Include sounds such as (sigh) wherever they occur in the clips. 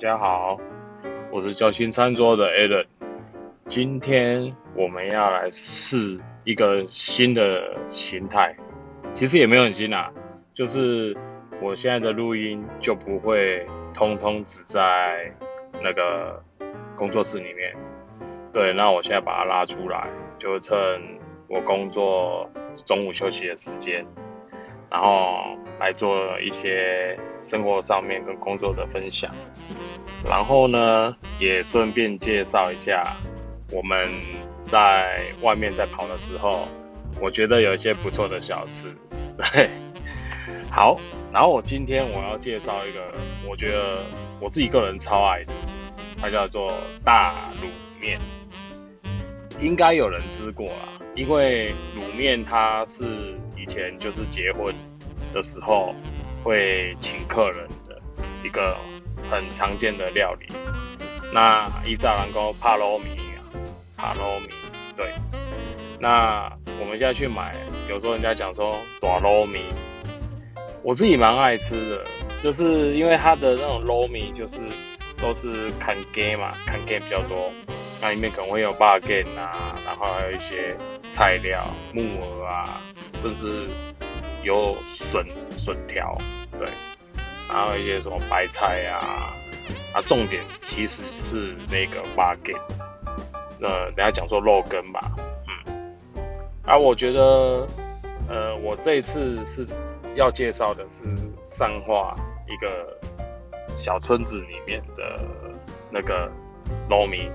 大家好，我是教新餐桌的 Alan。今天我们要来试一个新的形态，其实也没有很新啊，就是我现在的录音就不会通通只在那个工作室里面。对，那我现在把它拉出来，就趁我工作中午休息的时间，然后。来做一些生活上面跟工作的分享，然后呢，也顺便介绍一下我们在外面在跑的时候，我觉得有一些不错的小吃。对，好，然后我今天我要介绍一个，我觉得我自己个人超爱的，它叫做大卤面，应该有人吃过啦，因为卤面它是以前就是结婚。的时候会请客人的一个很常见的料理。那一炸能够帕罗米啊，帕罗米，对。那我们现在去买，有时候人家讲说大罗米，我自己蛮爱吃的，就是因为它的那种罗米就是都是砍根嘛，砍根比较多，那里面可能会有八根啊，然后还有一些菜料木耳啊，甚至。有笋笋条，对，然后一些什么白菜啊，啊，重点其实是那个八根，呃，人家讲说肉羹吧，嗯，啊，我觉得，呃，我这一次是要介绍的是上化一个小村子里面的那个农民，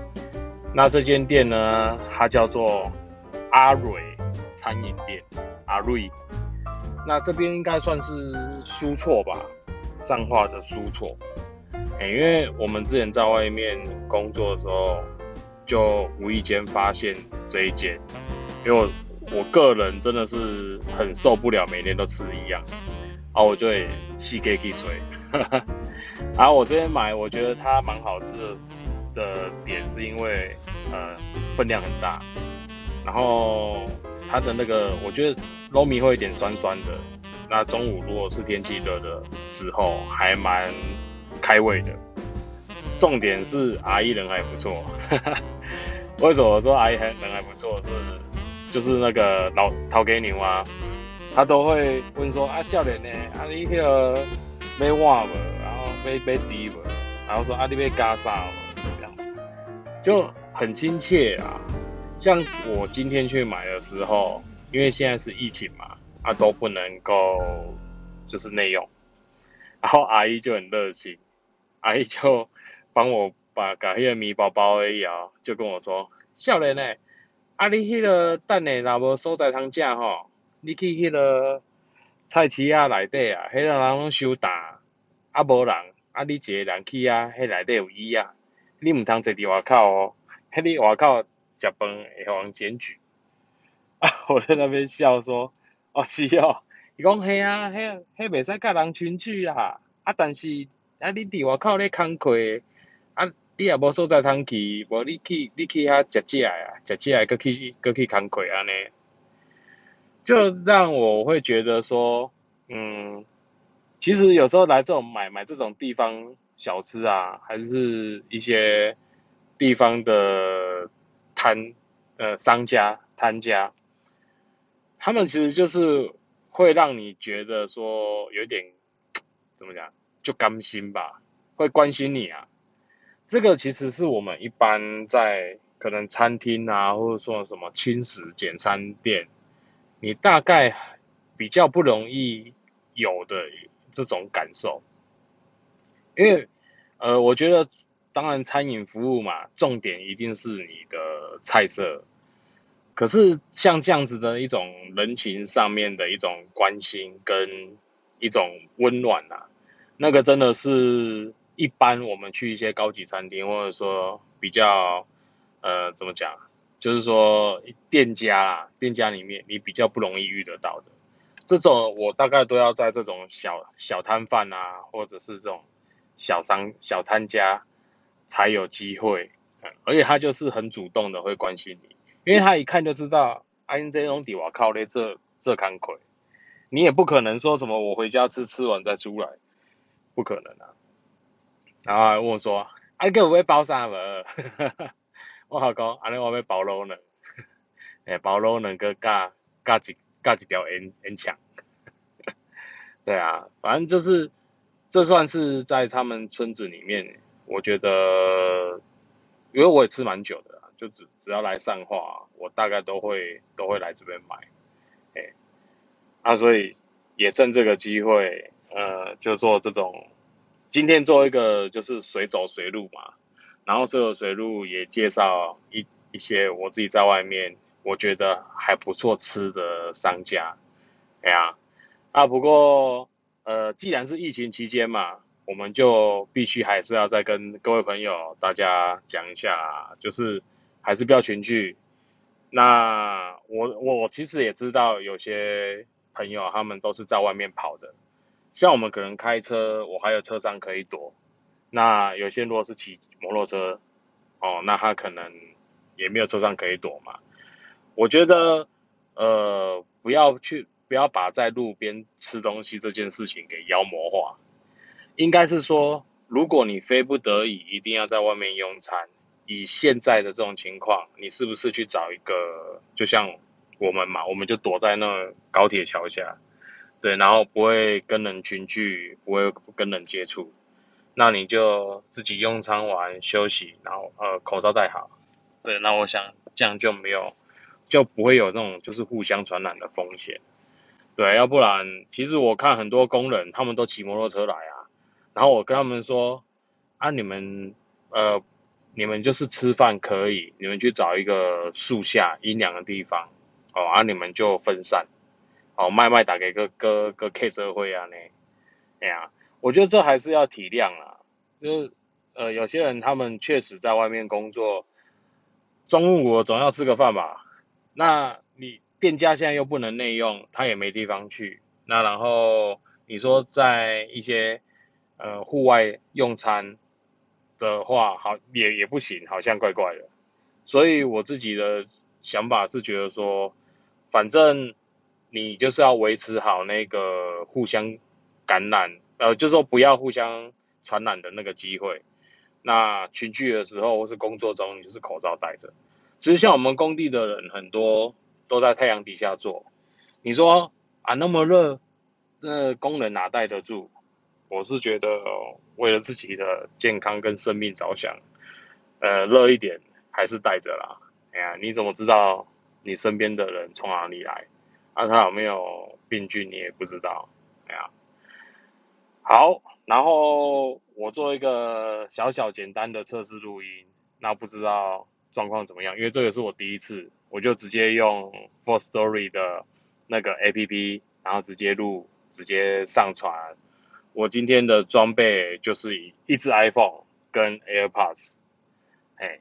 那这间店呢，它叫做阿蕊餐饮店，阿瑞。那这边应该算是输错吧，上化的输错。哎，因为我们之前在外面工作的时候，就无意间发现这一间，因为我我个人真的是很受不了每天都吃一样，然后我就会气给气吹。然 (laughs) 后我这边买，我觉得它蛮好吃的的点是因为呃分量很大，然后。它的那个，我觉得糯米会有点酸酸的。那中午如果是天气热的时候，还蛮开胃的。重点是阿姨人还不错。(laughs) 为什么说阿姨人还不错？是就是那个老陶给牛啊，他都会问说啊，笑脸呢？啊，你那个没话不？然后没没底不？然后说啊，你没加啥？这样就很亲切啊。像我今天去买的时候，因为现在是疫情嘛，啊都不能够就是内用，然后阿姨就很热情，阿姨就帮我把改迄个米包包一摇，就跟我说：少年呢，啊你迄个等下若无所在通食吼，你去迄个菜市啊内底啊，迄个人拢收大，啊无人，啊你一个人去啊，迄内底有椅啊，你毋通坐伫外口哦，迄你外口。食饭会互人检举，(laughs) 啊！我在那边笑说，哦是哦，伊讲嘿啊，迄迄袂使甲人群聚啦，啊但是啊你伫外口咧工课，啊你也无所在通去，无你去你去遐食食啊，食食个去个去工课安尼，就让我会觉得说，嗯，其实有时候来这种买买这种地方小吃啊，还是一些地方的。摊呃商家摊家，他们其实就是会让你觉得说有点怎么讲，就甘心吧，会关心你啊。这个其实是我们一般在可能餐厅啊，或者说什么轻食简餐店，你大概比较不容易有的这种感受，因为呃，我觉得。当然，餐饮服务嘛，重点一定是你的菜色。可是像这样子的一种人情上面的一种关心跟一种温暖呐，那个真的是一般我们去一些高级餐厅或者说比较呃怎么讲，就是说店家啦，店家里面你比较不容易遇得到的。这种我大概都要在这种小小摊贩啊，或者是这种小商小摊家。才有机会，而且他就是很主动的会关心你，因为他一看就知道，阿英这种底我靠嘞，这这坎亏，你也不可能说什么我回家吃吃完再出来，不可能啊。然后还问我说，啊，个有要包啥无？(laughs) 我好讲，安尼我要包肉呢，诶，(laughs) 包肉呢个加加一加一条烟烟肠。(laughs) 对啊，反正就是这算是在他们村子里面，我觉得，因为我也吃蛮久的，就只只要来上话，我大概都会都会来这边买，哎，啊，所以也趁这个机会，呃，就做这种，今天做一个就是随走随路嘛，然后随走随路也介绍一一些我自己在外面我觉得还不错吃的商家，哎呀。啊，不过，呃，既然是疫情期间嘛，我们就必须还是要再跟各位朋友大家讲一下，就是还是不要群聚。那我我其实也知道有些朋友他们都是在外面跑的，像我们可能开车，我还有车上可以躲。那有些如果是骑摩托车，哦，那他可能也没有车上可以躲嘛。我觉得，呃，不要去。不要把在路边吃东西这件事情给妖魔化，应该是说，如果你非不得已一定要在外面用餐，以现在的这种情况，你是不是去找一个，就像我们嘛，我们就躲在那高铁桥下，对，然后不会跟人群聚，不会跟人接触，那你就自己用餐完休息，然后呃口罩戴好，对，那我想这样就没有，就不会有那种就是互相传染的风险。对，要不然，其实我看很多工人，他们都骑摩托车来啊。然后我跟他们说，啊，你们，呃，你们就是吃饭可以，你们去找一个树下阴凉的地方，哦，啊，你们就分散，哦，慢慢打给个个个 K 社会啊呢，哎呀，我觉得这还是要体谅啊，就是呃，有些人他们确实在外面工作，中午总要吃个饭吧，那你。店家现在又不能内用，他也没地方去。那然后你说在一些呃户外用餐的话，好也也不行，好像怪怪的。所以我自己的想法是觉得说，反正你就是要维持好那个互相感染，呃，就说不要互相传染的那个机会。那群聚的时候或是工作中，你就是口罩戴着。其实像我们工地的人很多。都在太阳底下做，你说啊那么热，那工人哪待得住？我是觉得为了自己的健康跟生命着想，呃热一点还是带着啦。哎呀，你怎么知道你身边的人从哪里来？啊他有没有病菌你也不知道。哎呀，好，然后我做一个小小简单的测试录音，那不知道状况怎么样？因为这个是我第一次。我就直接用 For Story 的那个 A P P，然后直接录，直接上传。我今天的装备就是一一只 iPhone 跟 AirPods。哎，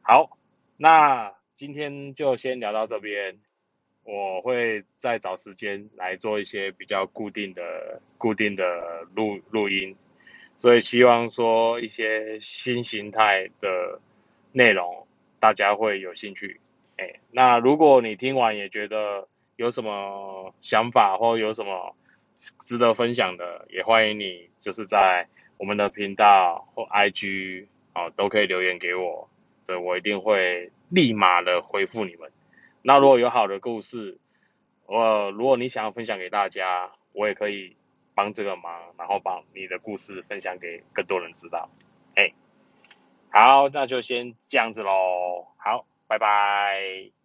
好，那今天就先聊到这边。我会再找时间来做一些比较固定的、固定的录录音，所以希望说一些新形态的内容大家会有兴趣。哎那如果你听完也觉得有什么想法或有什么值得分享的，也欢迎你就是在我们的频道或 IG 啊都可以留言给我，对我一定会立马的回复你们。那如果有好的故事，我如果你想要分享给大家，我也可以帮这个忙，然后把你的故事分享给更多人知道。哎，好，那就先这样子喽，好，拜拜。